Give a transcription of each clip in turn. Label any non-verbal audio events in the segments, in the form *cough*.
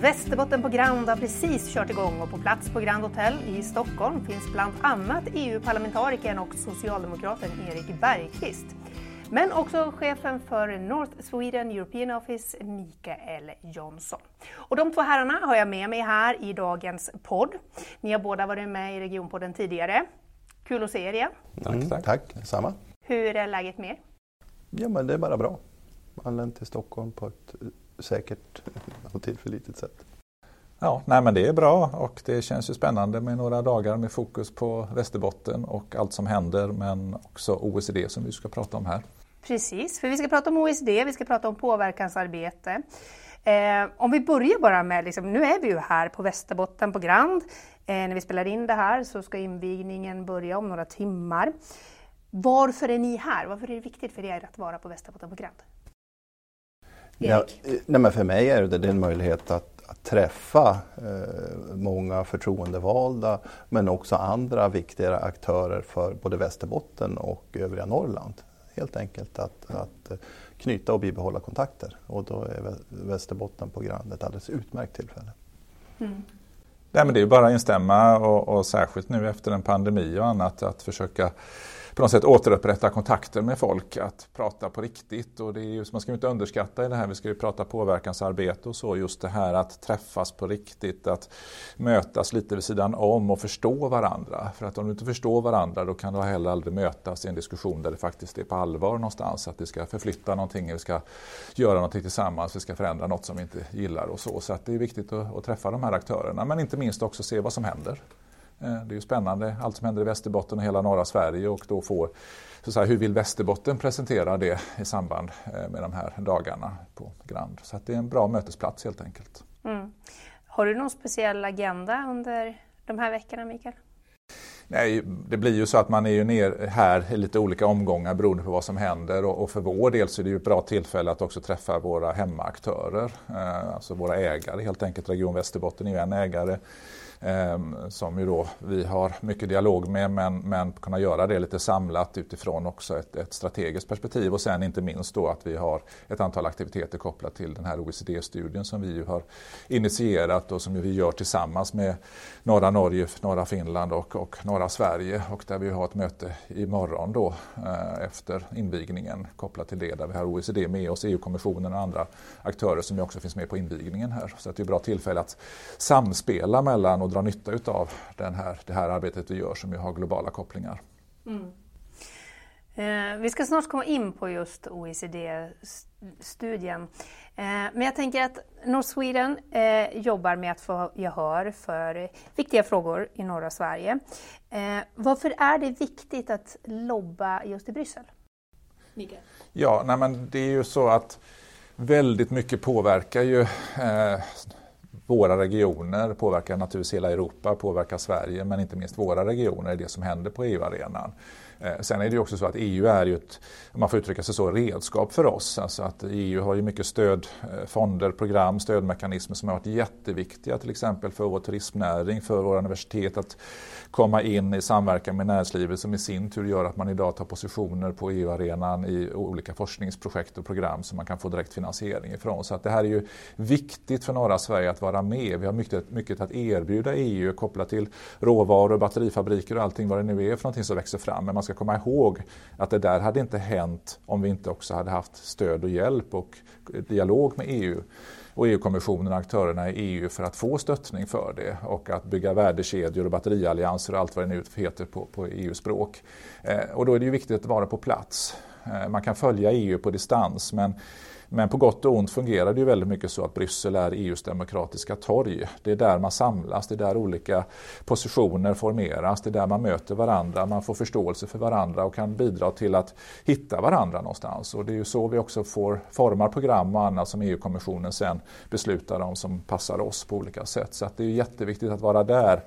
Västerbotten på Grand har precis kört igång och på plats på Grand Hotel i Stockholm finns bland annat EU-parlamentarikern och socialdemokraten Erik Bergqvist. Men också chefen för North Sweden European Office, Mikael Jonsson. Och de två herrarna har jag med mig här i dagens podd. Ni har båda varit med i Regionpodden tidigare. Kul att se er igen. Tack, mm, tack. tack. Samma. Hur är läget med er? Ja, men det är bara bra. Anlänt till Stockholm på ett säkert *laughs* och tillförlitligt sätt. Ja, nej men det är bra och det känns ju spännande med några dagar med fokus på Västerbotten och allt som händer men också OECD som vi ska prata om här. Precis, för vi ska prata om OECD, vi ska prata om påverkansarbete. Eh, om vi börjar bara med, liksom, nu är vi ju här på Västerbotten på Grand. Eh, när vi spelar in det här så ska invigningen börja om några timmar. Varför är ni här? Varför är det viktigt för er att vara på Västerbotten på Grand? Ja, nej men för mig är det en möjlighet att, att träffa eh, många förtroendevalda men också andra viktiga aktörer för både Västerbotten och övriga Norrland. Helt enkelt att, att knyta och bibehålla kontakter och då är Västerbotten på Grand ett alldeles utmärkt tillfälle. Mm. Nej, men det är bara att instämma och, och särskilt nu efter en pandemi och annat att försöka på något sätt återupprätta kontakter med folk, att prata på riktigt. Och det är just, man ska inte underskatta i det här, vi ska ju prata påverkansarbete och så, just det här att träffas på riktigt, att mötas lite vid sidan om och förstå varandra. För att om du inte förstår varandra då kan du heller aldrig mötas i en diskussion där det faktiskt är på allvar någonstans, att vi ska förflytta någonting, vi ska göra någonting tillsammans, vi ska förändra något som vi inte gillar och så. Så att det är viktigt att, att träffa de här aktörerna, men inte minst också se vad som händer. Eh, det är ju spännande allt som händer i Västerbotten och hela norra Sverige och då får så säga, hur vill Västerbotten presentera det i samband eh, med de här dagarna på Grand. Så det är en bra mötesplats helt enkelt. Mm. Har du någon speciell agenda under de här veckorna Mikael? Nej, det blir ju så att man är ju ner här i lite olika omgångar beroende på vad som händer och, för vår del så är det ju ett bra tillfälle att också träffa våra hemmaaktörer, eh, alltså våra ägare helt enkelt. Region Västerbotten är ju en ägare Ehm, som ju då vi har mycket dialog med men, men kunna göra det lite samlat utifrån också ett, ett, strategiskt perspektiv och sen inte minst då att vi har ett antal aktiviteter kopplat till den här OECD-studien som vi ju har initierat och som vi gör tillsammans med norra Norge, norra Finland och, och norra Sverige och där vi har ett möte imorgon då eh, efter invigningen kopplat till det där vi har OECD med oss, EU-kommissionen och andra aktörer som också finns med på invigningen här. Så det är ett bra tillfälle att samspela mellan och dra nytta av den här, det här arbetet vi gör som ju har globala kopplingar. Mm. Eh, vi ska snart komma in på just OECD-studien. Eh, men jag tänker att North Sweden eh, jobbar med att få gehör för viktiga frågor i norra Sverige. Eh, varför är det viktigt att lobba just i Bryssel? Mikael? Ja, nej men det är ju så att väldigt mycket påverkar ju eh, våra regioner, påverkar naturligtvis hela Europa, påverkar Sverige men inte minst våra regioner, är det som händer på EU-arenan. Eh, sen är det ju också så att EU är ju ett, om man får uttrycka sig så, redskap för oss. Alltså att EU har ju mycket stödfonder, eh, program, stödmekanismer som har varit jätteviktiga till exempel för vår turismnäring, för våra universitet att komma in i samverkan med näringslivet som i sin tur gör att man idag tar positioner på EU-arenan i olika forskningsprojekt och program som man kan få direkt finansiering ifrån. Så att det här är ju viktigt för norra Sverige att vara med. Vi har mycket, mycket att erbjuda EU kopplat till råvaror, batterifabriker och allting vad det nu är för någonting som växer fram. Men man ska komma ihåg att det där hade inte hänt om vi inte också hade haft stöd och hjälp och dialog med EU och EU-kommissionen och aktörerna i EU för att få stöttning för det och att bygga värdekedjor och batteriallianser och allt vad det nu heter på, på EU-språk. Eh, och då är det ju viktigt att vara på plats. Eh, man kan följa EU på distans men men på gott och ont fungerar det ju väldigt mycket så att Bryssel är EUs demokratiska torg. Det är där man samlas, det är där olika positioner formeras, det är där man möter varandra, man får förståelse för varandra och kan bidra till att hitta varandra någonstans. Och det är ju så vi också får formar program och annat som EU-kommissionen sen beslutar om som passar oss på olika sätt. Så det är jätteviktigt att vara där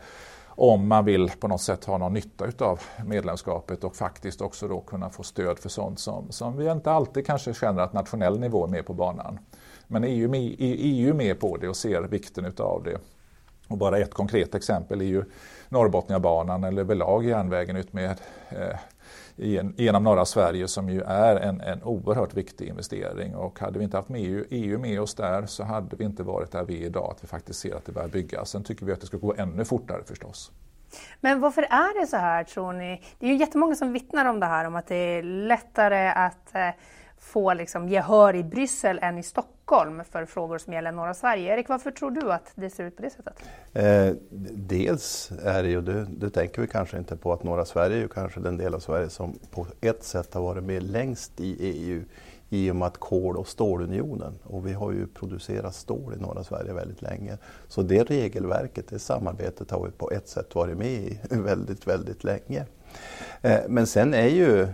om man vill på något sätt ha någon nytta utav medlemskapet och faktiskt också då kunna få stöd för sånt som, som vi inte alltid kanske känner att nationell nivå är med på banan. Men EU, med, EU är med på det och ser vikten utav det. Och bara ett konkret exempel är ju Norrbotniabanan eller överlag järnvägen ut med eh, genom norra Sverige som ju är en, en oerhört viktig investering. Och hade vi inte haft med EU, EU med oss där så hade vi inte varit där vi är idag, att vi faktiskt ser att det börjar byggas. Sen tycker vi att det ska gå ännu fortare förstås. Men varför är det så här tror ni? Det är ju jättemånga som vittnar om det här, om att det är lättare att eh, få liksom gehör i Bryssel än i Stockholm för frågor som gäller norra Sverige. Erik, varför tror du att det ser ut på det sättet? Eh, dels är det ju, det, det tänker vi kanske inte på, att norra Sverige är ju kanske den del av Sverige som på ett sätt har varit med längst i EU i och med att kol och stålunionen, och vi har ju producerat stål i norra Sverige väldigt länge. Så det regelverket, det samarbetet har vi på ett sätt varit med i *laughs* väldigt, väldigt länge. Eh, men sen är ju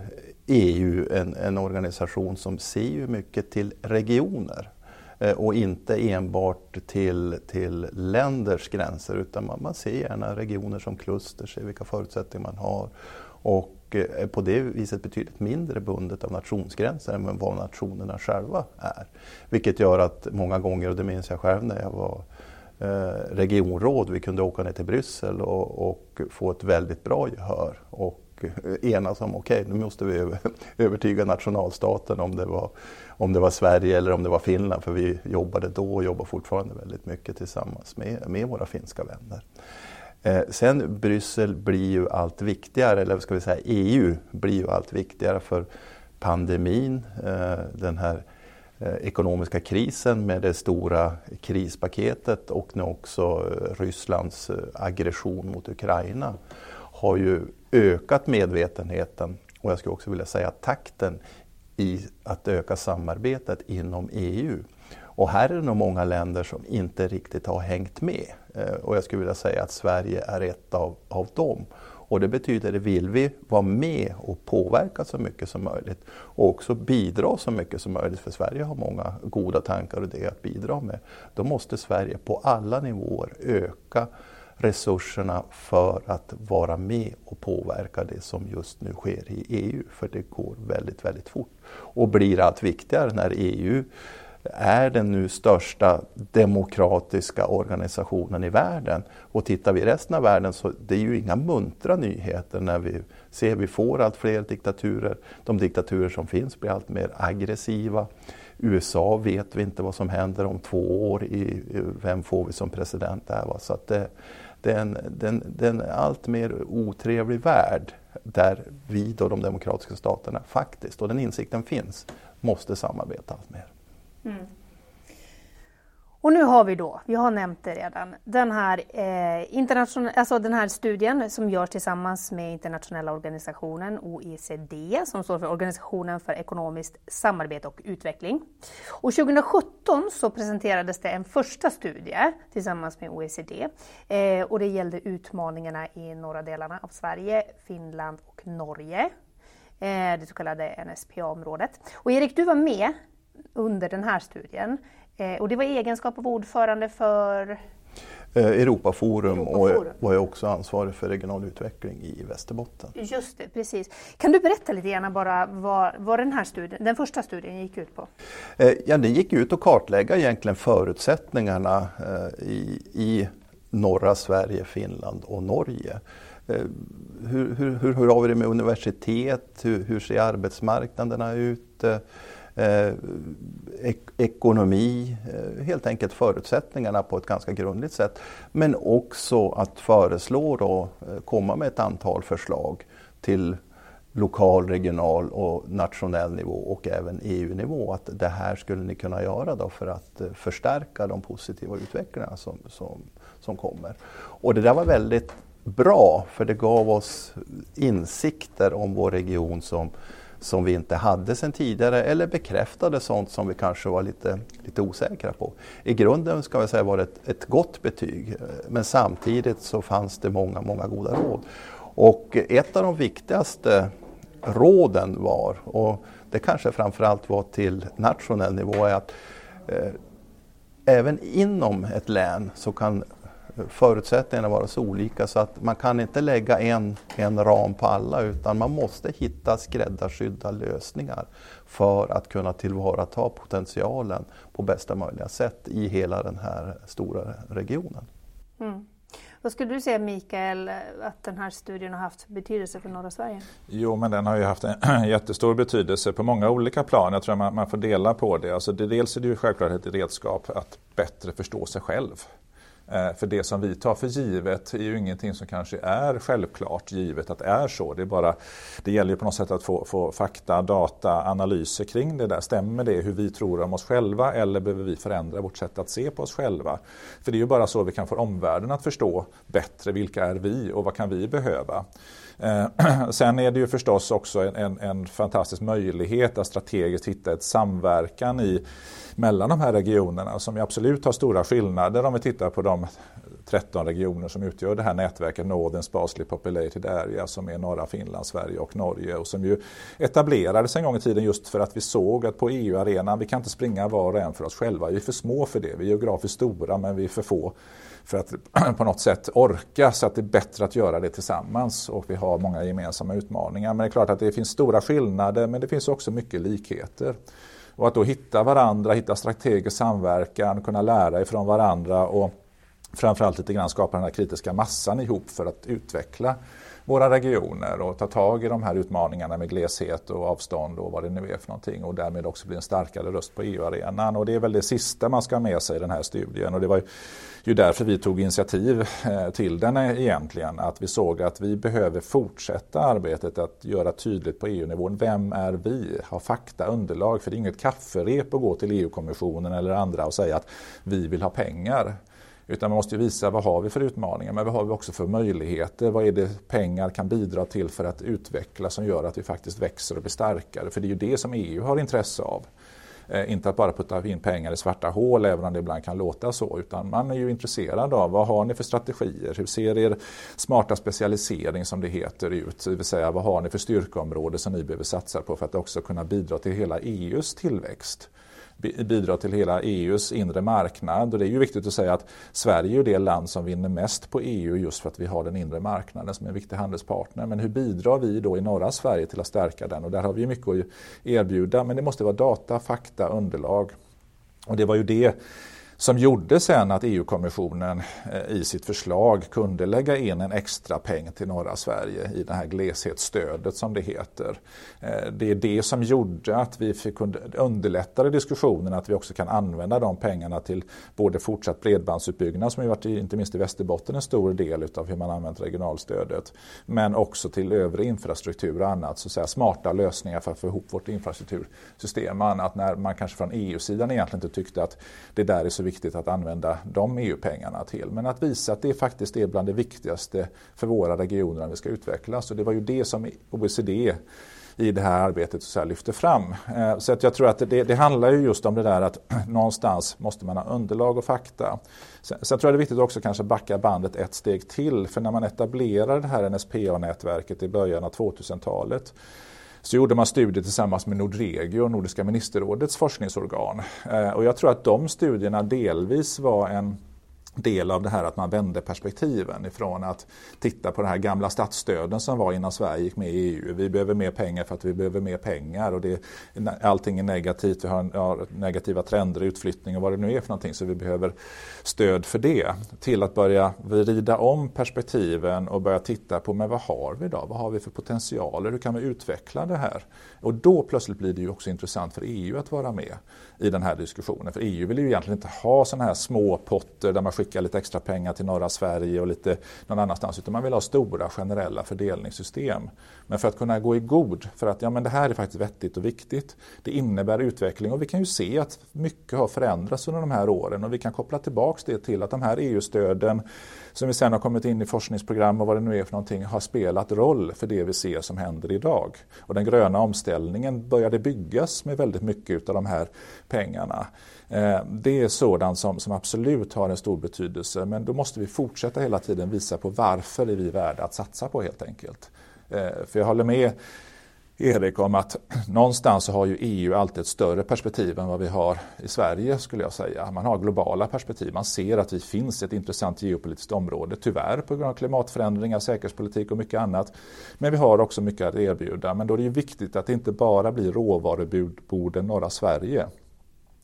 EU en, en organisation som ser ju mycket till regioner eh, och inte enbart till, till länders gränser utan man, man ser gärna regioner som kluster, ser vilka förutsättningar man har och är på det viset betydligt mindre bundet av nationsgränser än vad nationerna själva är. Vilket gör att många gånger, och det minns jag själv när jag var eh, regionråd, vi kunde åka ner till Bryssel och, och få ett väldigt bra gehör. Och Eh, enas om, okej okay, nu måste vi *laughs* övertyga nationalstaten om det, var, om det var Sverige eller om det var Finland, för vi jobbade då och jobbar fortfarande väldigt mycket tillsammans med, med våra finska vänner. Eh, sen Bryssel blir ju allt viktigare, eller ska vi säga EU blir ju allt viktigare för pandemin, eh, den här eh, ekonomiska krisen med det stora krispaketet och nu också eh, Rysslands eh, aggression mot Ukraina har ju ökat medvetenheten och jag skulle också vilja säga takten i att öka samarbetet inom EU. Och här är det nog många länder som inte riktigt har hängt med. Eh, och jag skulle vilja säga att Sverige är ett av, av dem. Och det betyder att vill vi vara med och påverka så mycket som möjligt och också bidra så mycket som möjligt, för Sverige har många goda tankar och det att bidra med, då måste Sverige på alla nivåer öka resurserna för att vara med och påverka det som just nu sker i EU. För det går väldigt, väldigt fort och blir allt viktigare när EU är den nu största demokratiska organisationen i världen. Och tittar vi i resten av världen så det är ju inga muntra nyheter när vi ser vi får allt fler diktaturer. De diktaturer som finns blir allt mer aggressiva. USA vet vi inte vad som händer om två år. I, vem får vi som president där? Va? Så att det, det, är en, den, den är allt mer otrevlig värld där vi, då, de demokratiska staterna, faktiskt, och den insikten finns, måste samarbeta allt mer. Mm. Och nu har vi då, vi har nämnt det redan, den här, eh, internation- alltså den här studien som görs tillsammans med internationella organisationen OECD som står för Organisationen för ekonomiskt samarbete och utveckling. Och 2017 så presenterades det en första studie tillsammans med OECD eh, och det gällde utmaningarna i norra delarna av Sverige, Finland och Norge. Eh, det så kallade NSPA-området. Och Erik, du var med under den här studien. Eh, och det var egenskap av ordförande för eh, Europaforum, Europaforum, och var jag också ansvarig för regional utveckling i Västerbotten. Just det, precis. Kan du berätta lite grann bara vad, vad den här studien, den första studien gick ut på? Eh, ja, den gick ut att kartlägga egentligen förutsättningarna i, i norra Sverige, Finland och Norge. Hur, hur, hur, hur har vi det med universitet? Hur, hur ser arbetsmarknaderna ut? Eh, ek ekonomi, eh, helt enkelt förutsättningarna på ett ganska grundligt sätt. Men också att föreslå och eh, komma med ett antal förslag till lokal, regional och nationell nivå och även EU-nivå. Att det här skulle ni kunna göra då för att eh, förstärka de positiva utvecklingarna som, som, som kommer. Och det där var väldigt bra för det gav oss insikter om vår region som som vi inte hade sedan tidigare eller bekräftade sånt som vi kanske var lite, lite osäkra på. I grunden ska jag säga var det ett, ett gott betyg men samtidigt så fanns det många, många goda råd. Och ett av de viktigaste råden var, och det kanske framförallt var till nationell nivå, är att eh, även inom ett län så kan förutsättningarna vara så olika så att man kan inte lägga en, en ram på alla utan man måste hitta skräddarsydda lösningar för att kunna tillvarata potentialen på bästa möjliga sätt i hela den här stora regionen. Mm. Vad skulle du säga Mikael, att den här studien har haft betydelse för norra Sverige? Jo, men den har ju haft en *clears throat* jättestor betydelse på många olika plan. Jag tror man, man får dela på det. Alltså det. Dels är det ju självklart ett redskap att bättre förstå sig själv. Eh, för det som vi tar för givet är ju ingenting som kanske är självklart givet att det är så. Det, är bara, det gäller ju på något sätt att få, få fakta, data, analyser kring det där. Stämmer det hur vi tror om oss själva eller behöver vi förändra vårt sätt att se på oss själva? För det är ju bara så vi kan få omvärlden att förstå bättre vilka är vi och vad kan vi behöva? Eh, *clears throat* sen är det ju förstås också en, en, en, fantastisk möjlighet att strategiskt hitta ett samverkan i, mellan de här regionerna som absolut har stora skillnader om vi tittar på de 13 regioner som utgör det här nätverket Northern Sparsely Populated Area som är norra Finland, Sverige och Norge och som ju etablerades en gång i tiden just för att vi såg att på EU-arenan, vi kan inte springa var och en för oss själva. Vi är för små för det. Vi är geografiskt stora men vi är för få för att *clears throat* på något sätt orka så att det är bättre att göra det tillsammans och vi har många gemensamma utmaningar. Men det är klart att det finns stora skillnader men det finns också mycket likheter. Och att då hitta varandra, hitta strategisk samverkan, kunna lära ifrån varandra och framförallt lite grann skapa den här kritiska massan ihop för att utveckla våra regioner och ta tag i de här utmaningarna med gleshet och avstånd och vad det nu är för någonting och därmed också bli en starkare röst på EU-arenan. Och det är väl det sista man ska ha med sig i den här studien och det var ju därför vi tog initiativ eh, till den egentligen. Att vi såg att vi behöver fortsätta arbetet att göra tydligt på EU-nivån. Vem är vi? Ha fakta, underlag. För det är inget kafferep att gå till EU-kommissionen eller andra och säga att vi vill ha pengar. Utan man måste visa vad har vi för utmaningar, men vad har vi också för möjligheter? Vad är det pengar kan bidra till för att utveckla som gör att vi faktiskt växer och blir starkare? För det är ju det som EU har intresse av. Eh, inte att bara putta in pengar i svarta hål, även om det ibland kan låta så. Utan man är ju intresserad av vad har ni för strategier? Hur ser er smarta specialisering som det heter ut? Det vill säga vad har ni för styrkeområde som ni behöver satsa på för att också kunna bidra till hela EUs tillväxt? Bidra till hela EUs inre marknad. Och det är ju viktigt att säga att Sverige är det land som vinner mest på EU just för att vi har den inre marknaden som är en viktig handelspartner. Men hur bidrar vi då i norra Sverige till att stärka den? Och där har vi mycket att erbjuda men det måste vara data, fakta, underlag. Och det var ju det som gjorde sen att EU-kommissionen eh, i sitt förslag kunde lägga in en extra peng till norra Sverige i det här gleshetsstödet som det heter. Eh, det är det som gjorde att vi fick underlättade diskussionen att vi också kan använda de pengarna till både fortsatt bredbandsutbyggnad som ju varit inte minst i Västerbotten en stor del av hur man använt regionalstödet. Men också till övrig infrastruktur och annat, så att säga, smarta lösningar för att få ihop vårt infrastruktursystem och annat när man kanske från EU-sidan egentligen inte tyckte att det där är så viktigt att använda de EU-pengarna till. Men att visa att det faktiskt är bland det viktigaste för våra regioner när vi ska utvecklas. Och det var ju det som OECD i det här arbetet så lyfter fram. Eh, så att jag tror att det, det, handlar ju just om det där att *clears throat* någonstans måste man ha underlag och fakta. Sen, sen tror jag det är viktigt också kanske backa bandet ett steg till. För när man etablerar det här NSPA-nätverket i början av 2000-talet så gjorde man studier tillsammans med Nordregio, Nordiska ministerrådets forskningsorgan. Eh, och jag tror att de studierna delvis var en del av det här att man vände perspektiven ifrån att titta på de här gamla statsstöden som var innan Sverige gick med i EU. Vi behöver mer pengar för att vi behöver mer pengar och det, allting är negativt. Vi har har negativa trender, utflyttning och vad det nu är för någonting så vi behöver stöd för det. Till att börja vrida om perspektiven och börja titta på men vad har vi då? Vad har vi för potentialer? Hur kan vi utveckla det här? Och då plötsligt blir det ju också intressant för EU att vara med i den här diskussionen. För EU vill ju egentligen inte ha sådana här små potter där man skickar lite extra pengar till norra Sverige och lite någon annanstans. Utan man vill ha stora generella fördelningssystem. Men för att kunna gå i god för att ja, men det här är faktiskt vettigt och viktigt. Det innebär utveckling och vi kan ju se att mycket har förändrats under de här åren och vi kan koppla tillbaks det till att de här EU-stöden som vi sen har kommit in i forskningsprogram och vad det nu är för någonting har spelat roll för det vi ser som händer idag. Och den gröna omställningen började byggas med väldigt mycket av de här pengarna. Eh, det är sådant som, som absolut har en stor betydelse men då måste vi fortsätta hela tiden visa på varför är vi värda att satsa på helt enkelt. Eh, för jag håller med Erik om att någonstans så har ju EU alltid ett större perspektiv än vad vi har i Sverige skulle jag säga. Man har globala perspektiv. Man ser att vi finns i ett intressant geopolitiskt område, tyvärr på grund av klimatförändringar, säkerhetspolitik och mycket annat. Men vi har också mycket att erbjuda. Men då är det ju viktigt att det inte bara blir råvaruborden norra Sverige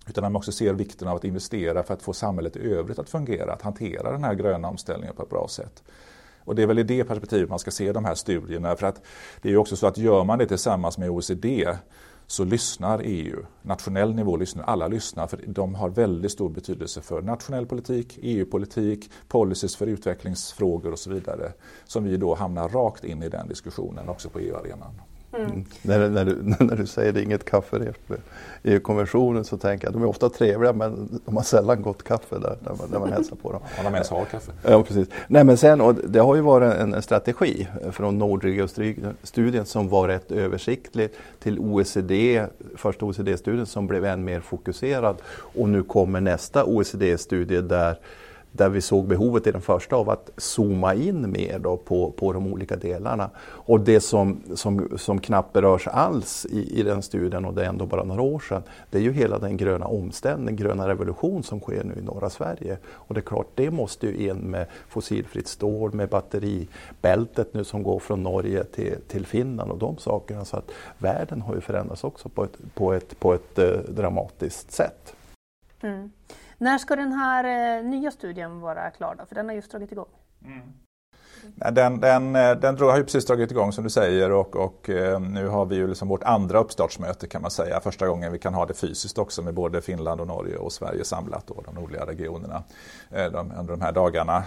utan man också ser vikten av att investera för att få samhället i övrigt att fungera, att hantera den här gröna omställningen på ett bra sätt. Och det är väl i det perspektivet man ska se de här studierna. För att det är ju också så att gör man det tillsammans med OECD så lyssnar EU. Nationell nivå lyssnar, alla lyssnar för de har väldigt stor betydelse för nationell politik, EU-politik, policies för utvecklingsfrågor och så vidare. Som vi då hamnar rakt in i den diskussionen också på EU-arenan. Mm. När, när, du, *laughs* när du säger det är inget kafferep i konventionen så tänker jag att de är ofta trevliga men de har sällan gott kaffe där när man, när man hälsar på dem. Om de ens har kaffe. Ja, precis. Nej, men sen, och det har ju varit en, en strategi från Nordregio-studien som var rätt översiktlig till OECD, första OECD-studien som blev än mer fokuserad och nu kommer nästa OECD-studie där där vi såg behovet i den första av att zooma in mer då på, på de olika delarna. Och det som, som, som knappt berörs alls i, i den studien, och det är ändå bara några år sedan, det är ju hela den gröna omställningen, gröna revolution som sker nu i norra Sverige. Och det är klart, det måste ju in med fossilfritt stål, med batteribältet nu som går från Norge till, till Finland och de sakerna. Så att världen har ju förändrats också på ett, på ett, på ett eh, dramatiskt sätt. Mm. När ska den här eh, nya studien vara klar då? För den har just dragit igång. Mm. Den, den, eh, den har ju precis dragit igång som du säger och, och eh, nu har vi ju liksom vårt andra uppstartsmöte kan man säga. Första gången vi kan ha det fysiskt också med både Finland och Norge och Sverige samlat, då, de nordliga regionerna de, under de här dagarna.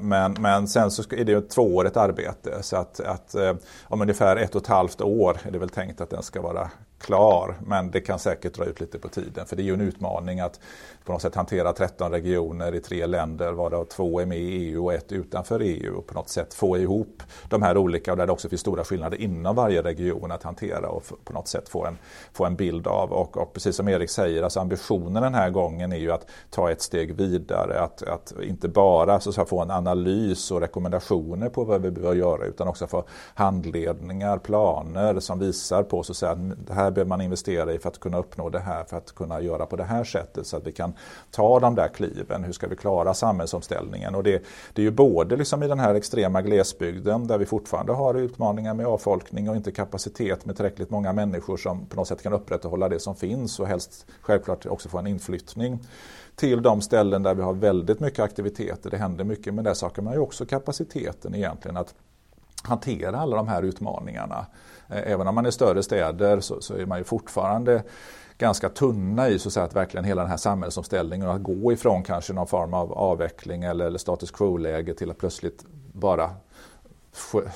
Men, men sen så är det ju ett tvåårigt arbete så att, att om ungefär ett och ett halvt år är det väl tänkt att den ska vara klar, men det kan säkert dra ut lite på tiden. För det är ju en utmaning att på något sätt hantera 13 regioner i tre länder, varav två är med i EU och ett utanför EU. Och på något sätt få ihop de här olika, och där det också finns stora skillnader inom varje region att hantera och på något sätt få en, få en bild av. Och, och precis som Erik säger, alltså ambitionen den här gången är ju att ta ett steg vidare. Att, att inte bara så att få en analys och rekommendationer på vad vi behöver göra, utan också få handledningar, planer som visar på så att säga, det här här behöver man investera i för att kunna uppnå det här, för att kunna göra på det här sättet så att vi kan ta de där kliven. Hur ska vi klara samhällsomställningen? Och det, det är ju både liksom i den här extrema glesbygden där vi fortfarande har utmaningar med avfolkning och inte kapacitet med tillräckligt många människor som på något sätt kan upprätthålla det som finns och helst självklart också få en inflyttning till de ställen där vi har väldigt mycket aktiviteter. Det händer mycket men där saker. Man ju också kapaciteten egentligen att hantera alla de här utmaningarna. Eh, även om man är större städer så, så är man ju fortfarande ganska tunna i så att, säga, att verkligen hela den här samhällsomställningen och att gå ifrån kanske någon form av avveckling eller, eller status quo-läge till att plötsligt bara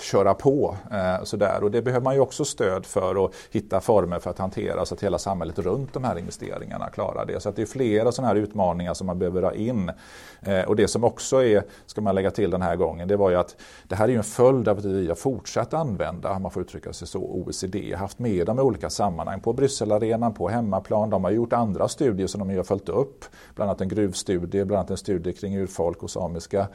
köra på. Eh, sådär. Och det behöver man ju också stöd för att hitta former för att hantera så att hela samhället runt de här investeringarna klarar det. Så att det är flera sådana här utmaningar som man behöver ha in. Eh, och det som också är, ska man lägga till den här gången, det var ju att det här är ju en följd av att vi har fortsatt använda, om man får uttrycka sig så, OECD, haft med dem i olika sammanhang på Brysselarenan, på hemmaplan. De har gjort andra studier som de har följt upp, bland annat en gruvstudie, bland annat en studie kring urfolk och samiska,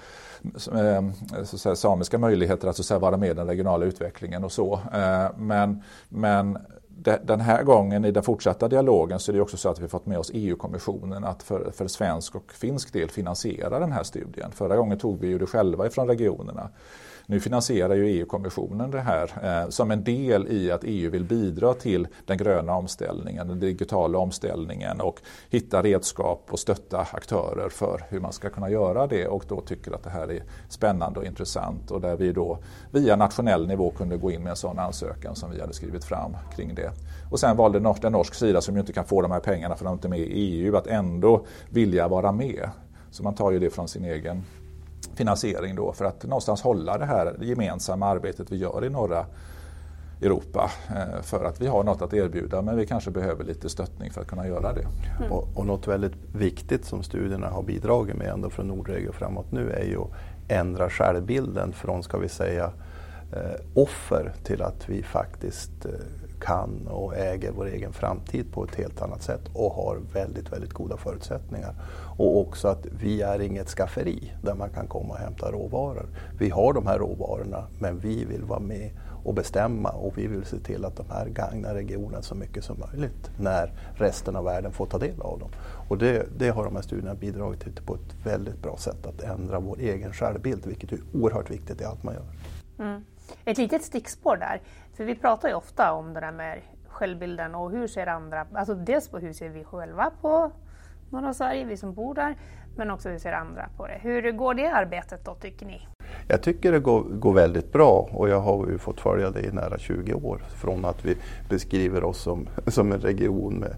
eh, så säga, samiska möjligheter att så säga, vara med i den regionala utvecklingen och så. Eh, men, men den här gången i den fortsatta dialogen så är det också så att vi fått med oss EU-kommissionen att för, för svensk och finsk del finansiera den här studien. Förra gången tog vi ju det själva ifrån regionerna. Nu finansierar ju EU-kommissionen det här eh, som en del i att EU vill bidra till den gröna omställningen, den digitala omställningen och hitta redskap och stötta aktörer för hur man ska kunna göra det och då tycker att det här är spännande och intressant och där vi då via nationell nivå kunde gå in med en sån ansökan som vi hade skrivit fram kring det. Och sen valde den norsk sida som ju inte kan få de här pengarna för de är inte med i EU att ändå vilja vara med. Så man tar ju det från sin egen finansiering då för att någonstans hålla det här gemensamma arbetet vi gör i norra Europa eh, för att vi har något att erbjuda men vi kanske behöver lite stöttning för att kunna göra det. Mm. Och, och något väldigt viktigt som studierna har bidragit med ändå från Nordregio framåt nu är ju att ändra självbilden från, ska vi säga, Eh, offer till att vi faktiskt eh, kan och äger vår egen framtid på ett helt annat sätt och har väldigt, väldigt goda förutsättningar. Och också att vi är inget skafferi där man kan komma och hämta råvaror. Vi har de här råvarorna men vi vill vara med och bestämma och vi vill se till att de här gagnar regionen så mycket som möjligt när resten av världen får ta del av dem. Och det, det har de här studierna bidragit till på ett väldigt bra sätt att ändra vår egen självbild vilket är oerhört viktigt i allt man gör. Mm. Ett litet stickspår där, för vi pratar ju ofta om det där med självbilden och hur ser andra, alltså dels på hur ser vi själva på norra Sverige, vi som bor där, men också hur ser andra på det. Hur går det arbetet då tycker ni? Jag tycker det går, går, väldigt bra och jag har ju fått följa det i nära 20 år. Från att vi beskriver oss som, som en region med,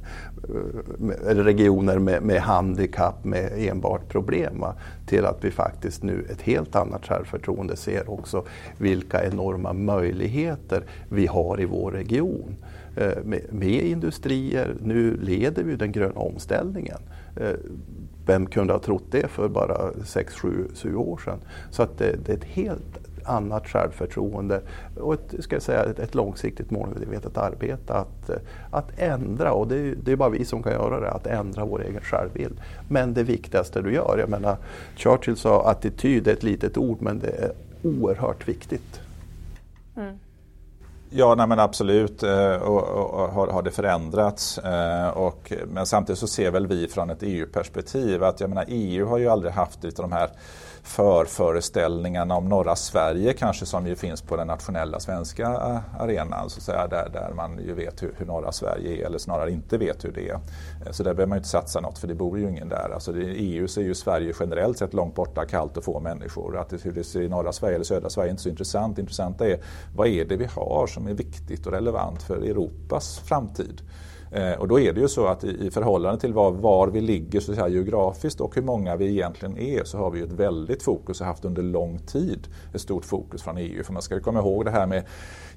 med regioner med, med handikapp med enbart problem. Va? Till att vi faktiskt nu ett helt annat självförtroende ser också vilka enorma möjligheter vi har i vår region. Eh, med, med industrier, nu leder vi den gröna omställningen. Eh, vem kunde ha trott det för bara 6-7 år sedan? Så att det, det, är ett helt annat självförtroende och ett, ska jag säga, ett, ett långsiktigt målmedvetet arbete att, eh, att ändra, och det, det är bara vi som kan göra det, att ändra vår egen självbild. Men det viktigaste du gör, jag menar Churchill sa attityd är ett litet ord men det är oerhört viktigt. Mm. Ja, nej men absolut eh, och, och, och har, har, det förändrats. Eh, och, men samtidigt så ser väl vi från ett EU-perspektiv att jag menar, EU har ju aldrig haft lite de här förföreställningarna om norra Sverige kanske som ju finns på den nationella svenska eh, arenan. Så att säga, där, där man ju vet hur, hur norra Sverige är eller snarare inte vet hur det är. Eh, så där behöver man inte satsa något för det bor ju ingen där. Alltså I EU så är ju Sverige generellt sett långt borta, kallt och få människor. Att det, hur det ser i norra Sverige eller södra Sverige är inte så intressant. Det intressanta är vad är det vi har som är viktigt och relevant för Europas framtid. Eh, och då är det ju så att i, förhållande till var, var vi ligger så att säga, geografiskt och hur många vi egentligen är så har vi ett väldigt fokus och haft under lång tid ett stort fokus från EU. För man ska komma ihåg det här med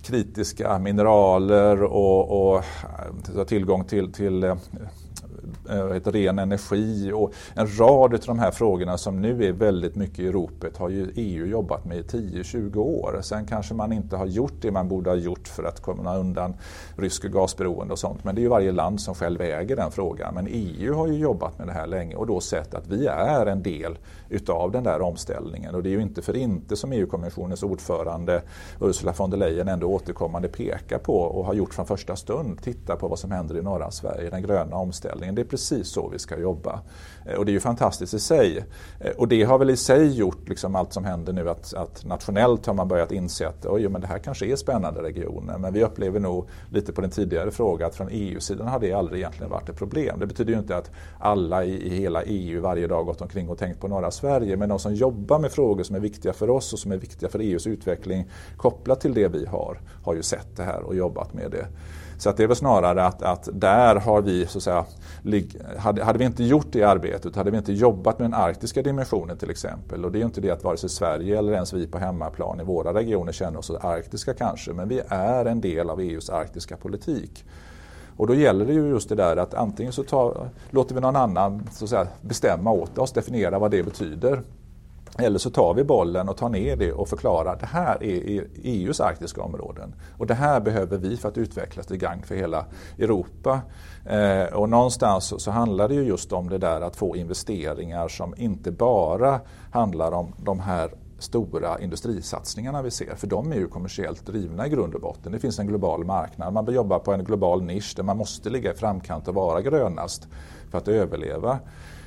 kritiska mineraler och, och eh, tillgång till, till eh, eh, ren energi och en rad av de här frågorna som nu är väldigt mycket i ropet har ju EU jobbat med i 10-20 år. Sen kanske man inte har gjort det man borde ha gjort för att komma undan rysk gasberoende och sånt. Men det är ju varje land som själv äger den frågan. Men EU har ju jobbat med det här länge och då sett att vi är en del utav den där omställningen. Och det är ju inte för inte som EU-kommissionens ordförande Ursula von der Leyen ändå återkommande pekar på och har gjort från första stund. Titta på vad som händer i norra Sverige, den gröna omställningen. Det är precis så vi ska jobba. Eh, och det är ju fantastiskt i sig. Eh, och det har väl i sig gjort liksom allt som händer nu att, att nationellt har man börjat inse att oj, men det här kanske är spännande regioner. Men vi upplever nog lite på den tidigare frågan att från EU-sidan har det aldrig egentligen varit ett problem. Det betyder ju inte att alla i, i hela EU varje dag gått omkring och tänkt på norra Sverige. Men de som jobbar med frågor som är viktiga för oss och som är viktiga för EUs utveckling kopplat till det vi har, har ju sett det här och jobbat med det. Så att det är väl snarare att, att där har vi, så att säga, hade, hade vi inte gjort det arbetet, hade vi inte jobbat med den arktiska dimensionen till exempel, och det är inte det att vare sig Sverige eller ens vi på hemmaplan i våra regioner känner oss arktiska kanske, men vi är en del av EUs arktiska politik. Och då gäller det ju just det där att antingen så tar, låter vi någon annan så att säga, bestämma åt oss, definiera vad det betyder. Eller så tar vi bollen och tar ner det och förklarar att det här är e EUs arktiska områden. Och det här behöver vi för att utvecklas till gagn för hela Europa. Eh, och någonstans så, så, handlar det ju just om det där att få investeringar som inte bara handlar om de här stora industrisatsningarna vi ser. För de är ju kommersiellt drivna i grund och botten. Det finns en global marknad. Man jobbar på en global nisch där man måste ligga i framkant och vara grönast för att överleva.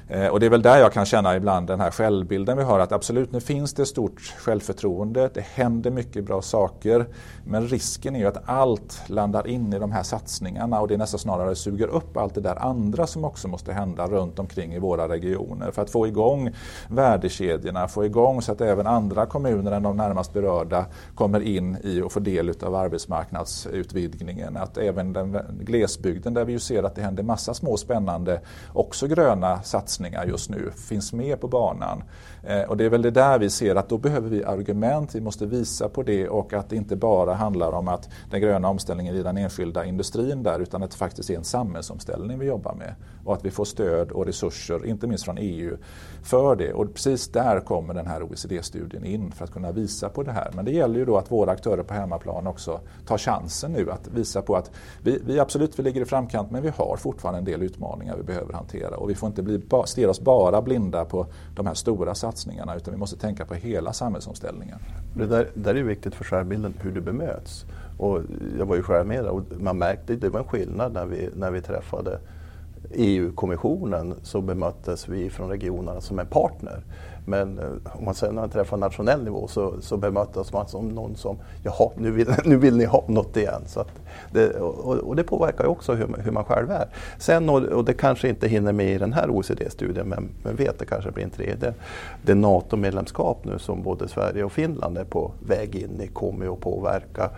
Eh, och det är väl där jag kan känna ibland den här självbilden vi har att absolut nu finns det stort självförtroende, det händer mycket bra saker. Men risken är ju att allt landar in i de här satsningarna och det nästan snarare suger upp allt det där andra som också måste hända runt omkring i våra regioner. För att få igång värdekedjorna, få igång så att även andra kommuner än de närmast berörda kommer in i och får del av arbetsmarknadsutvidgningen. Att även den glesbygden där vi ju ser att det händer massa små spännande, också gröna satsningar satsningar just nu finns med på banan. Eh, och det är väl det där vi ser att då behöver vi argument, vi måste visa på det och att det inte bara handlar om att den gröna omställningen i den enskilda industrin där utan att det faktiskt är en samhällsomställning vi jobbar med. Och att vi får stöd och resurser, inte minst från EU, för det. Och precis där kommer den här OECD-studien in för att kunna visa på det här. Men det gäller ju då att våra aktörer på hemmaplan också tar chansen nu att visa på att vi, vi absolut vi ligger i framkant men vi har fortfarande en del utmaningar vi behöver hantera och vi får inte bli, stirra oss bara blinda på de här stora satsningarna utan vi måste tänka på hela samhällsomställningen. Det där, där är viktigt för skärmbilden, hur du bemöts. Och jag var ju själv med där och man märkte att det var en skillnad när vi, när vi träffade EU-kommissionen så bemöttes vi från regionerna som en partner. Men eh, om man sen träffar nationell nivå så, så bemötas man som någon som, jaha, nu vill, *laughs* nu vill ni ha något igen. Så det, och, och, det påverkar ju också hur, hur man själv är. Sen, och, och, det kanske inte hinner med i den här OECD-studien, men, men vet det kanske blir en tredje. Det NATO-medlemskap nu som både Sverige och Finland är på väg in i kommer ju att påverka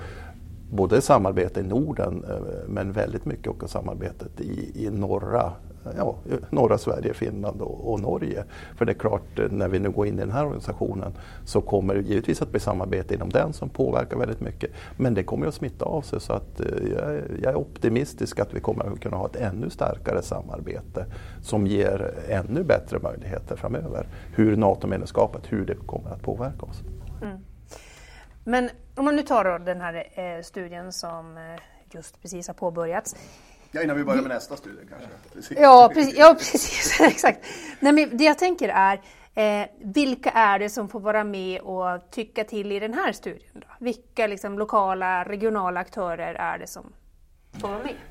både samarbete i Norden eh, men väldigt mycket också samarbetet i, i norra ja, norra Sverige, Finland och, och, Norge. För det är klart, eh, när vi nu går in i den här organisationen så kommer det givetvis att bli samarbete inom den som påverkar väldigt mycket. Men det kommer att smitta av sig så att eh, jag, jag är optimistisk att vi kommer att kunna ha ett ännu starkare samarbete som ger ännu bättre möjligheter framöver. Hur NATO-medlemskapet, hur det kommer att påverka oss. Mm. Men om man nu tar den här eh, studien som eh, just precis har påbörjats. Ja, innan vi börjar med nästa studie kanske. Precis. Ja, precis. Ja, precis *laughs* exakt. Nej, men det jag tänker är, eh, vilka är det som får vara med och tycka till i den här studien? Då? Vilka liksom, lokala, regionala aktörer är det som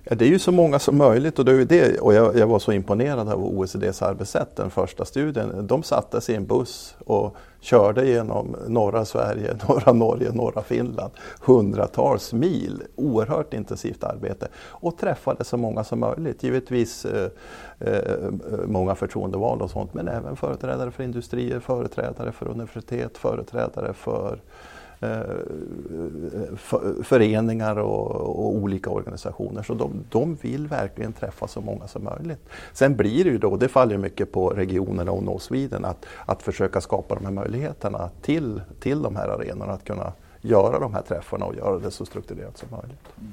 Ja, det är ju så många som möjligt och, det är det, och jag, jag, var så imponerad av OECDs arbetssätt den första studien. De satte sig i en buss och körde genom norra Sverige, *laughs* norra Norge, norra Finland. Hundratals mil, oerhört intensivt arbete och träffade så många som möjligt. Givetvis eh, eh, många förtroendevalda och sånt men även företrädare för industrier, företrädare för universitet, företrädare för Eh, föreningar och, och, olika organisationer. Så de, de vill verkligen träffa så många som möjligt. Sen blir det ju då, det faller mycket på regionerna och No Sweden, att, att försöka skapa de här möjligheterna till, till de här arenorna, att kunna göra de här träffarna och göra det så strukturerat som möjligt. Mm.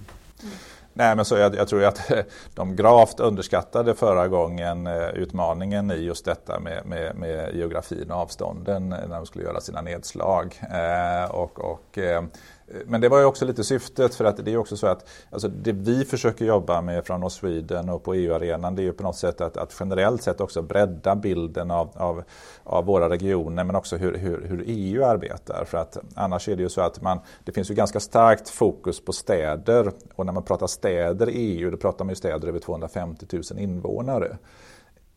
Nej, men så jag, jag, tror att *laughs* de gravt underskattade förra gången eh, utmaningen i just detta med, med, med geografin och avstånden eh, när de skulle göra sina nedslag. Eh, och, och eh, Eh, men det var ju också lite syftet för att det är också så att alltså det vi försöker jobba med från Oss Sweden och på EU-arenan det är ju på något sätt att, att generellt sett också bredda bilden av, av, av våra regioner men också hur, hur, hur, EU arbetar. För att annars är det ju så att man, det finns ju ganska starkt fokus på städer och när man pratar städer i EU då pratar man ju städer över 250 000 invånare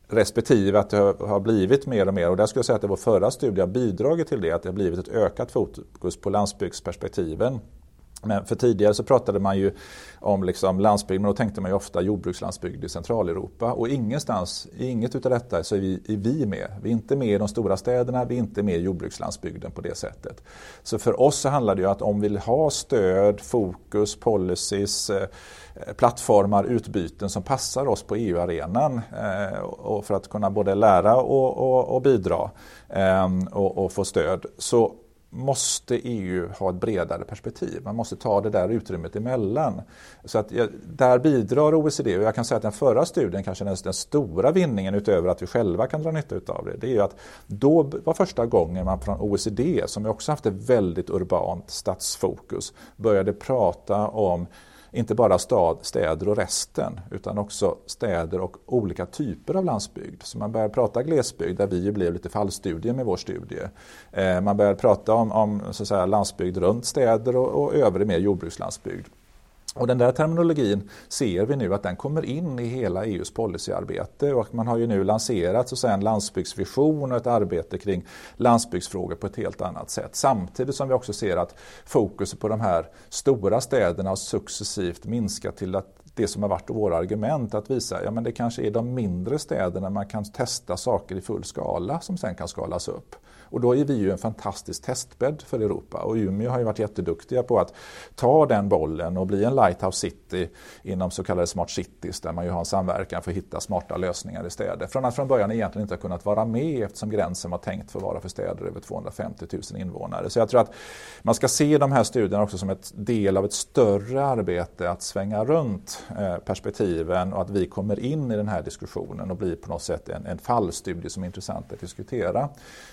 respektive att det har blivit mer och mer, och där skulle jag säga att det var förra studie har bidragit till det, att det har blivit ett ökat fokus på landsbygdsperspektiven. Men för tidigare så pratade man ju om liksom landsbygd, men då tänkte man ju ofta jordbrukslandsbygd i Centraleuropa. Och ingenstans, i inget utav detta så är vi, är vi med. Vi är inte med i de stora städerna, vi är inte med i jordbrukslandsbygden på det sättet. Så för oss så handlar det ju om att om vi vill ha stöd, fokus, policies, eh, plattformar, utbyten som passar oss på EU-arenan eh, och för att kunna både lära och, och, och bidra eh, och, och få stöd. Så måste EU ha ett bredare perspektiv. Man måste ta det där utrymmet emellan. Så att, där bidrar OECD och jag kan säga att den förra studien, kanske den, den stora vinningen utöver att vi själva kan dra nytta av det, det är ju att då var första gången man från OECD, som också haft ett väldigt urbant stadsfokus, började prata om inte bara stad, städer och resten utan också städer och olika typer av landsbygd. Så man börjar prata glesbygd där vi ju blev lite fallstudie med vår studie. Eh, man börjar prata om, om så att säga, landsbygd runt städer och, och övrig mer jordbrukslandsbygd. Och den där terminologin ser vi nu att den kommer in i hela EUs policyarbete och man har ju nu lanserat så att säga, en landsbygdsvision och ett arbete kring landsbygdsfrågor på ett helt annat sätt. Samtidigt som vi också ser att fokuset på de här stora städerna har successivt minskat till att det som har varit våra argument att visa att ja, det kanske är de mindre städerna man kan testa saker i full skala som sen kan skalas upp. Och då är vi ju en fantastisk testbädd för Europa och Umeå har ju varit jätteduktiga på att ta den bollen och bli en lighthouse city inom så kallade smart cities där man ju har en samverkan för att hitta smarta lösningar i städer. Från att från början egentligen inte ha kunnat vara med eftersom gränsen var tänkt för att vara för städer över 250 000 invånare. Så jag tror att man ska se de här studierna också som ett del av ett större arbete att svänga runt eh, perspektiven och att vi kommer in i den här diskussionen och blir på något sätt en, en fallstudie som är intressant att diskutera.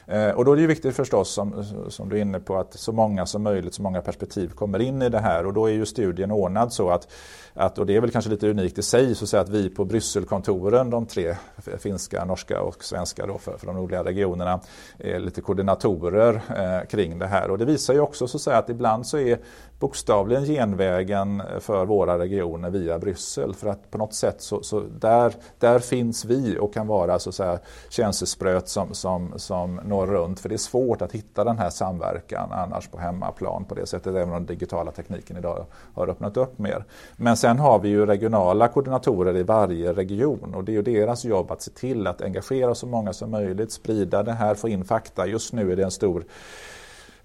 Eh, och då är det ju viktigt förstås, som, som du är inne på, att så många som möjligt, så många perspektiv kommer in i det här. Och då är ju studien ordnad så att, att och det är väl kanske lite unikt i sig, så att, säga, att vi på Brysselkontoren, de tre finska, norska och svenska då för, för de nordliga regionerna, är lite koordinatorer eh, kring det här. Och det visar ju också så att, säga, att ibland så är bokstavligen genvägen för våra regioner via Bryssel. För att på något sätt så, så där, där finns vi och kan vara så att säga, känselspröt som, som, som når runt. För det är svårt att hitta den här samverkan annars på hemmaplan på det sättet, även om den digitala tekniken idag har öppnat upp mer. Men sen har vi ju regionala koordinatorer i varje region och det är ju deras jobb att se till att engagera så många som möjligt, sprida det här, få in fakta. Just nu är det en stor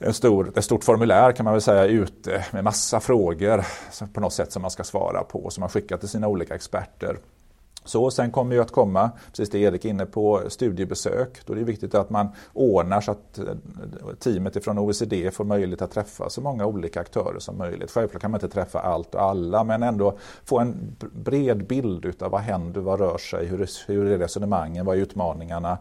en stor, ett stort formulär kan man väl säga ute med massa frågor på något sätt som man ska svara på som man skickar till sina olika experter. Så sen kommer ju att komma, precis det Erik är inne på, studiebesök. Då är det viktigt att man ordnar så att eh, teamet från OECD får möjlighet att träffa så många olika aktörer som möjligt. Självklart kan man inte träffa allt och alla men ändå få en bred bild utav vad händer, vad rör sig, hur, hur är resonemangen, vad är utmaningarna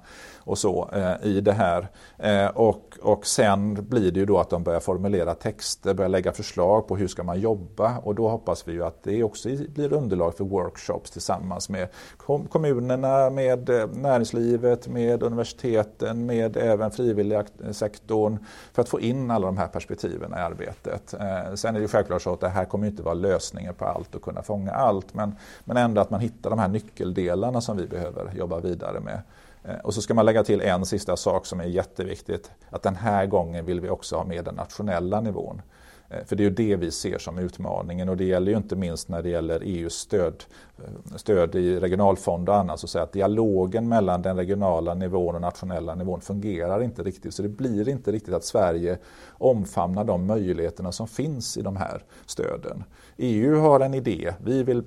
och så eh, i det här. Eh, och, och sen blir det ju då att de börjar formulera texter, börjar lägga förslag på hur ska man jobba och då hoppas vi ju att det också blir underlag för workshops tillsammans med kommunerna, med eh, näringslivet, med universiteten, med även frivilliga sektorn för att få in alla de här perspektiven i arbetet. Eh, sen är det självklart så att det här kommer inte vara lösningen på allt och kunna fånga allt men, men ändå att man hittar de här nyckeldelarna som vi behöver jobba vidare med. Eh, och så ska man lägga till en sista sak som är jätteviktigt. Att den här gången vill vi också ha med den nationella nivån. Eh, för det är ju det vi ser som utmaningen och det gäller ju inte minst när det gäller EUs stöd, eh, stöd i regionalfond och annat. Så att dialogen mellan den regionala nivån och nationella nivån fungerar inte riktigt. Så det blir inte riktigt att Sverige omfamnar de möjligheterna som finns i de här stöden. EU har en idé, vi vill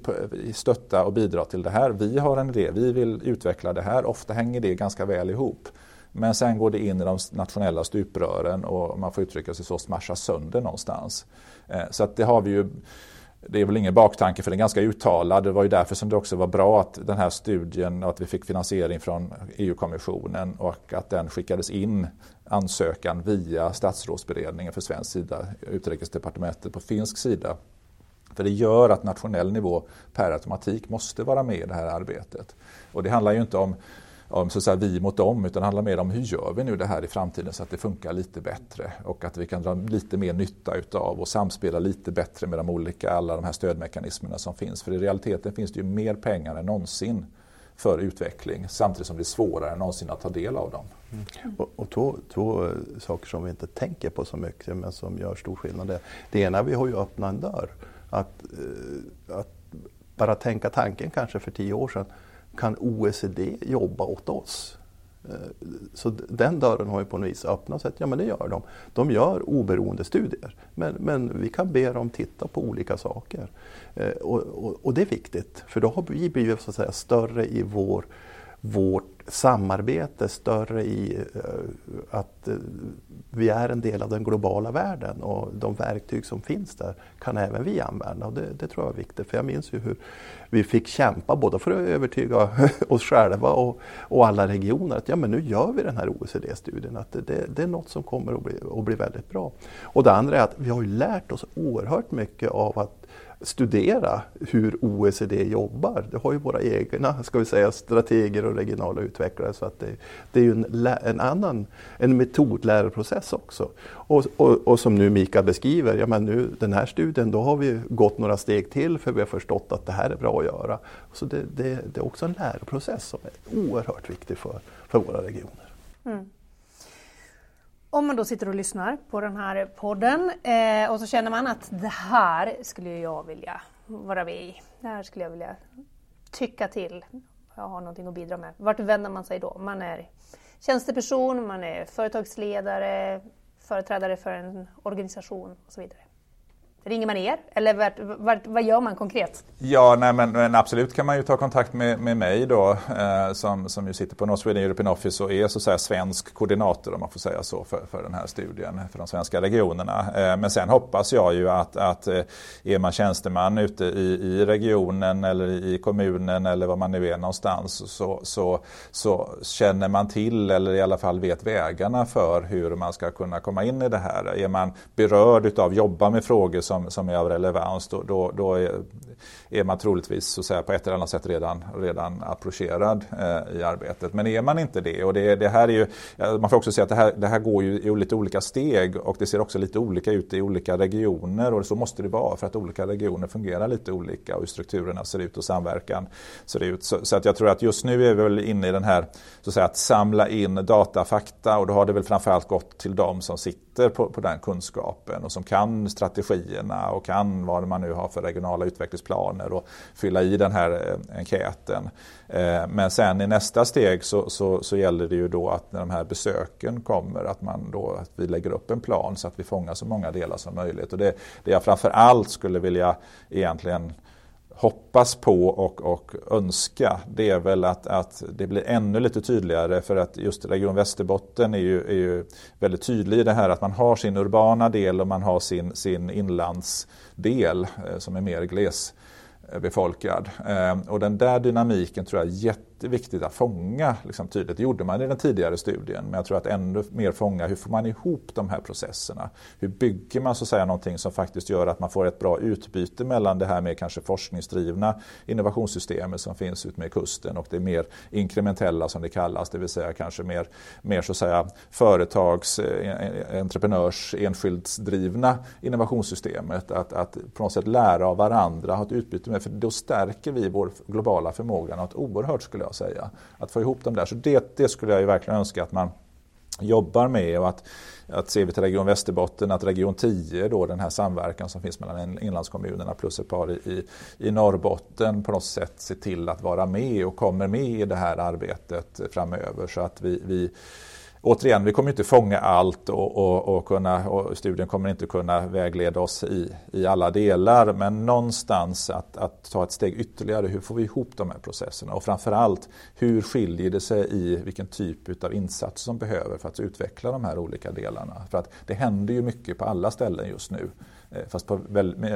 stötta och bidra till det här. Vi har en idé, vi vill utveckla det här. Ofta hänger det ganska väl ihop. Men sen går det in i de nationella stuprören och man får uttrycka sig så, smashas sönder någonstans. Eh, så att det har vi ju det är väl ingen baktanke för den är ganska uttalad. Det var ju därför som det också var bra att den här studien och att vi fick finansiering från EU-kommissionen och att den skickades in ansökan via statsrådsberedningen för svensk sida, utrikesdepartementet på finsk sida. För det gör att nationell nivå per automatik måste vara med i det här arbetet. Och det handlar ju inte om om så att säga, vi mot dem utan det handlar mer om hur gör vi nu det här i framtiden så att det funkar lite bättre och att vi kan dra lite mer nytta utav och samspela lite bättre med de olika, alla de här stödmekanismerna som finns. För i realiteten finns det ju mer pengar än någonsin för utveckling samtidigt som det är svårare än någonsin att ta del av dem. Mm. Och, och två, två, eh, saker som vi inte tänker på så mycket men som gör stor skillnad. Det, ena, vi har ju öppnat en dörr. Att, eh, att bara tänka tanken kanske för tio år sedan kan OECD jobba åt oss? Eh, så den dörren har ju på något vis öppnats. Ja men det gör de. De gör oberoende studier. Men, men vi kan be dem titta på olika saker. Eh, och, och, och det är viktigt för då har vi blivit så att säga, större i vår, vårt samarbete större i eh, att eh, vi är en del av den globala världen och de verktyg som finns där kan även vi använda. Och det, det tror jag är viktigt för jag minns ju hur vi fick kämpa både för att övertyga *laughs* oss själva och, och alla regioner att ja, men nu gör vi den här OECD-studien, att det, det, är något som kommer att bli, att bli väldigt bra. Och det andra är att vi har lärt oss oerhört mycket av att studera hur OECD jobbar. Det har ju våra egna ska vi säga, strateger och regionala utvecklare så att det, det är ju en, en, annan en metodlärarprocess också. Och, och, och, som nu Mika beskriver, ja, men nu, den här studien då har vi gått några steg till för vi har förstått att det här är bra att göra. Så det, det, det är också en läroprocess som är oerhört viktig för, för våra regioner. Mm. Om man då sitter och lyssnar på den här podden eh, och så känner man att det här skulle jag vilja vara med i. Det här skulle jag vilja tycka till. Jag har någonting att bidra med. Vart vänder man sig då? Man är tjänsteperson, man är företagsledare, företrädare för en organisation och så vidare. Ringer man er eller vart, vart, vad gör man konkret? Ja, nej, men, men, absolut kan man ju ta kontakt med, med mig då eh, som, som ju sitter på North Sweden European Office och är så att säga, svensk koordinator om man får säga så för, för den här studien för de svenska regionerna. Eh, men sen hoppas jag ju att, att eh, är man tjänsteman ute i, i regionen eller i kommunen eller var man nu är någonstans så, så, så känner man till eller i alla fall vet vägarna för hur man ska kunna komma in i det här. Är man berörd utav, jobba med frågor som, som är av relevans då, då, då är, är, man troligtvis så att säga, på ett eller annat sätt redan, redan approcherad eh, i arbetet. Men är man inte det, och det, det här är ju, man får också säga att det här, det här går ju i lite olika steg och det ser också lite olika ut i olika regioner och så måste det vara för att olika regioner fungerar lite olika och hur strukturerna ser ut och samverkan ser ut. Så, så att jag tror att just nu är vi väl inne i den här så att, säga, att samla in datafakta och då har det väl framförallt gått till de som sitter på, på den kunskapen och som kan strategier partierna och kan vad man nu har för regionala utvecklingsplaner och fylla i den här eh, enkäten. Eh, men sen i nästa steg så, så, så, gäller det ju då att när de här besöken kommer att, man då, att vi lägger upp en plan så att vi fångar så många delar som möjligt. Och det, det jag framför allt skulle vilja egentligen hoppas på och, och önska det är väl att, att det blir ännu lite tydligare för att just Region Västerbotten är ju, är ju väldigt tydlig i det här att man har sin urbana del och man har sin, sin inlandsdel eh, som är mer glesbefolkad. Eh, och den där dynamiken tror jag är jätte viktigt att fånga liksom, tydligt. Det gjorde man i den tidigare studien, men jag tror att ännu mer fånga hur får man ihop de här processerna? Hur bygger man så att säga någonting som faktiskt gör att man får ett bra utbyte mellan det här med kanske forskningsdrivna innovationssystemet som finns ut med kusten och det mer inkrementella som det kallas, det vill säga kanske mer, mer så att säga företags, eh, entreprenörs, enskildsdrivna innovationssystemet. Att, att på något sätt lära av varandra, ha ett utbyte med, för då stärker vi vår globala förmåga något oerhört skulle jag säga. Att få ihop dem där. Så det, det skulle jag ju verkligen önska att man jobbar med och att, att ser vi till Region Västerbotten att Region 10 då den här samverkan som finns mellan inlandskommunerna plus ett par i, i Norrbotten på något sätt ser till att vara med och kommer med i det här arbetet framöver så att vi, vi återigen, vi kommer inte fånga allt och, och, och, kunna, och studien kommer inte kunna vägleda oss i, i alla delar. Men någonstans att, att ta ett steg ytterligare. Hur får vi ihop de här processerna? Och framförallt, hur skiljer det sig i vilken typ av insatser som behöver för att utveckla de här olika delarna? För att det händer ju mycket på alla ställen just nu. Eh, fast på,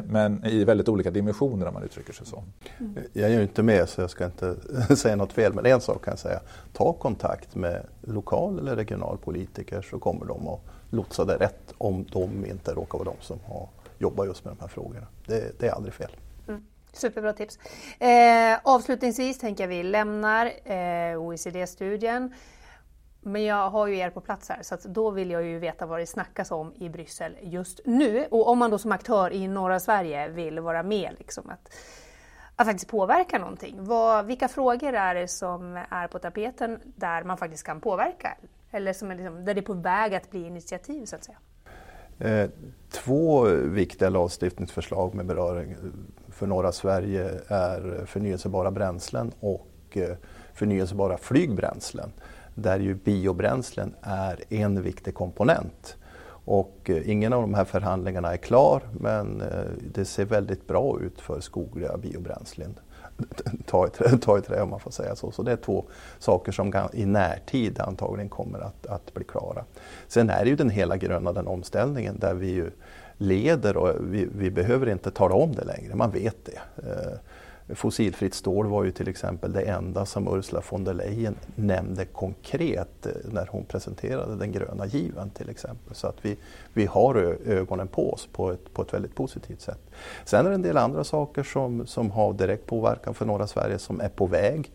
men i väldigt olika dimensioner om man uttrycker sig så. Mm. Jag är ju inte med så jag ska inte *laughs* säga något fel, men en sak kan jag säga. Ta kontakt med lokal eller regional politiker så kommer de att lotsa det rätt om de inte råkar vara de som har jobbat just med de här frågorna. Det, det är aldrig fel. Mm. Superbra tips. Eh, avslutningsvis tänker jag vi lämnar eh, OECD-studien. Men jag har ju er på plats här så då vill jag ju veta vad det snackas om i Bryssel just nu. Och om man då som aktör i norra Sverige vill vara med liksom att, att faktiskt påverka någonting. Vad, vilka frågor är det som är på tapeten där man faktiskt kan påverka? Eller som är liksom, där det är på väg att bli initiativ så att säga? Eh, två viktiga lagstiftningsförslag med beröring för norra Sverige är förnyelsebara bränslen och eh, förnyelsebara flygbränslen där ju biobränslen är en viktig komponent. Och eh, ingen av de här förhandlingarna är klar men eh, det ser väldigt bra ut för skogliga biobränslen. *laughs* Ta i, ta i trä om man får säga så. Så det är två saker som i närtid antagligen kommer att, att bli klara. Sen är det ju den hela gröna den omställningen där vi ju leder och vi, vi behöver inte tala om det längre, man vet det. Eh, Fossilfritt stål var ju till exempel det enda som Ursula von der Leyen nämnde konkret eh, när hon presenterade den gröna given till exempel. Så att vi, vi har ögonen på oss på ett, på ett väldigt positivt sätt. Sen är det en del andra saker som, som har direkt påverkan för norra Sverige som är på väg.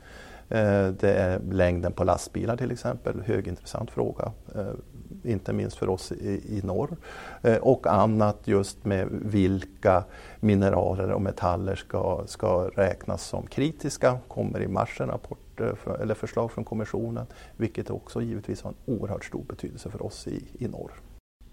Eh, det är längden på lastbilar till exempel, högintressant fråga. Eh, inte minst för oss i, i norr. Eh, och annat just med vilka mineraler och metaller ska, ska räknas som kritiska. kommer i mars en rapport eh, eller förslag från Kommissionen vilket också givetvis har en oerhört stor betydelse för oss i, i norr.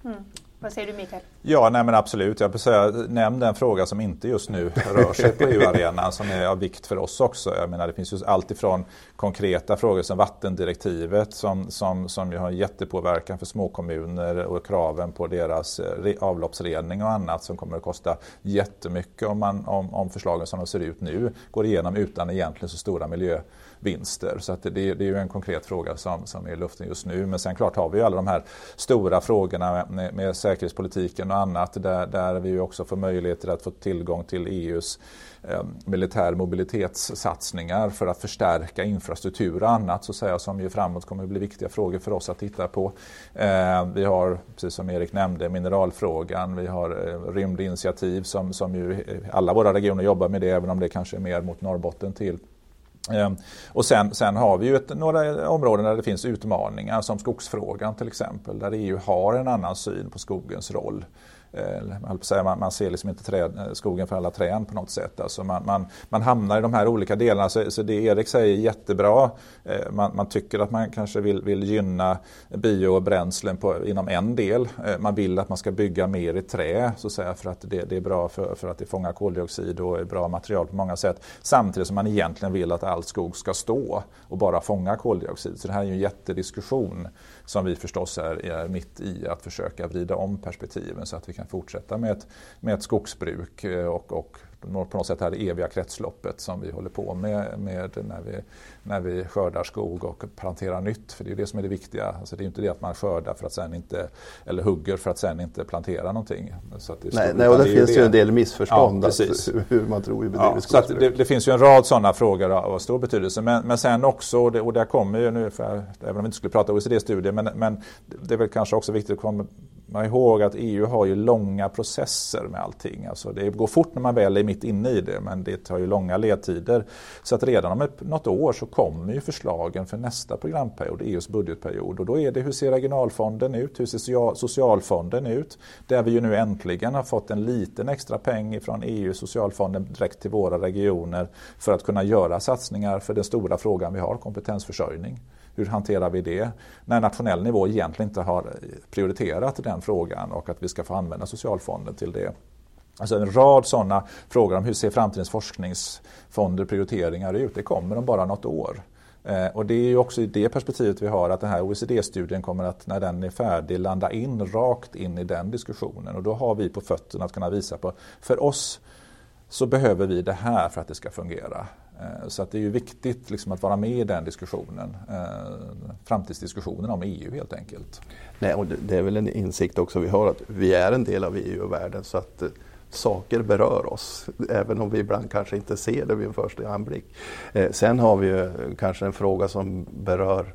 Mm. Vad säger du Mikael? Ja, nej men absolut. Jag säga, nämn den fråga som inte just nu rör sig på EU-arenan som är av vikt för oss också. Jag menar, det finns ju allt ifrån konkreta frågor som vattendirektivet som, som, som ju har jättepåverkan för småkommuner och kraven på deras eh, avloppsrening och annat som kommer att kosta jättemycket om, man, om, om förslagen som de ser ut nu går igenom utan egentligen så stora miljö vinster. Så att det, det är ju en konkret fråga som, som är i luften just nu. Men sen klart har vi ju alla de här stora frågorna med, med säkerhetspolitiken och annat där, där vi också får möjligheter att få tillgång till EUs eh, militär mobilitetssatsningar för att förstärka infrastruktur och annat så att säga, som ju framåt kommer att bli viktiga frågor för oss att titta på. Eh, vi har, precis som Erik nämnde, mineralfrågan, vi har eh, rymdinitiativ som, som ju alla våra regioner jobbar med det, även om det kanske är mer mot Norrbotten till Ehm, och sen, sen, har vi ju ett, några områden där det finns utmaningar som skogsfrågan till exempel där EU har en annan syn på skogens roll. Eh, man, man ser liksom inte träd, eh, skogen för alla träd på något sätt. Alltså man, man, man hamnar i de här olika delarna. Så, så det Erik säger är jättebra. Eh, man, man, tycker att man kanske vill, vill gynna biobränslen på, inom en del. Man vill att man ska bygga mer i trä så att säga, för att det, det är bra för, för, att det fångar koldioxid och är bra material på många sätt. Samtidigt som man egentligen vill att all skog ska stå och bara fånga koldioxid. Så det här är ju en jättediskussion som vi förstås är, är mitt i att försöka vrida om perspektiven så att vi kan fortsätta med ett, med ett skogsbruk eh, och, och på något sätt det här eviga kretsloppet som vi håller på med, med när, vi, när vi skördar skog och planterar nytt. För det är det som är det viktiga. Alltså det är inte det att man skördar för att sen inte, eller hugger för att sen inte plantera någonting. Så det nej, nej, och det, det finns ju en del missförstånd ja, alltså, hur man tror vi bedriver ja, skogsbruk. Så det, det, finns ju en rad sådana frågor av stor betydelse. Men, men sen också, och, det, och där kommer ju nu, för, även om vi inte skulle prata OECD-studier, men, men det är väl kanske också viktigt att komma man ihåg att EU har ju långa processer med allting. Alltså det går fort när man väl är mitt inne i det men det tar ju långa ledtider. Så att redan om ett, något år så kommer ju förslagen för nästa programperiod, EUs budgetperiod. Och då är det hur ser regionalfonden ut, hur ser socialfonden ut? Där vi ju nu äntligen har fått en liten extra peng från EU, socialfonden direkt till våra regioner för att kunna göra satsningar för den stora frågan vi har, kompetensförsörjning. Hur hanterar vi det? När nationell nivå egentligen inte har prioriterat den frågan och att vi ska få använda socialfonden till det. Alltså en rad sådana frågor om hur ser framtidens forskningsfonder prioriteringar ut? Det kommer om bara något år. Eh, och det är ju också i det perspektivet vi har att den här OECD-studien kommer att, när den är färdig, landa in rakt in i den diskussionen. Och då har vi på fötterna att kunna visa på, för oss så behöver vi det här för att det ska fungera. Eh, så att det är ju viktigt liksom att vara med i den diskussionen, eh, framtidsdiskussionen om EU helt enkelt. Nej, och det är väl en insikt också vi har att vi är en del av EU och världen så att eh, saker berör oss, även om vi ibland kanske inte ser det vid en första anblick. Sen har vi ju kanske en fråga som berör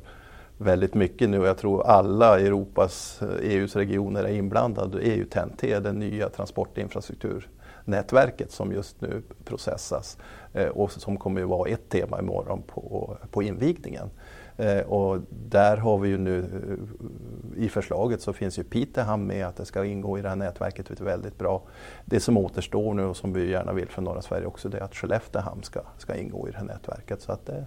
väldigt mycket nu och jag tror alla Europas, e EUs regioner är inblandade. Det är ju TEN-T, den nya transportinfrastruktur nätverket som just nu processas eh, och som kommer att vara ett tema imorgon på, på invigningen. Eh, och där har vi ju nu eh, i förslaget så finns ju Pitehamn med att det ska ingå i det här nätverket, det är väldigt bra. Det som återstår nu och som vi gärna vill för norra Sverige också det är att Skelleftehamn ska, ska ingå i det här nätverket. Så att det,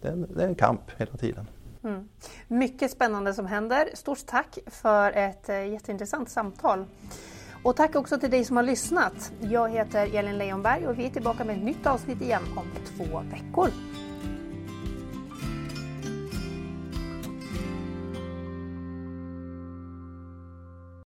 det, är, en, det är en kamp hela tiden. Mm. Mycket spännande som händer. Stort tack för ett jätteintressant samtal. Och tack också till dig som har lyssnat. Jag heter Elin Leijonberg och vi är tillbaka med ett nytt avsnitt igen om två veckor.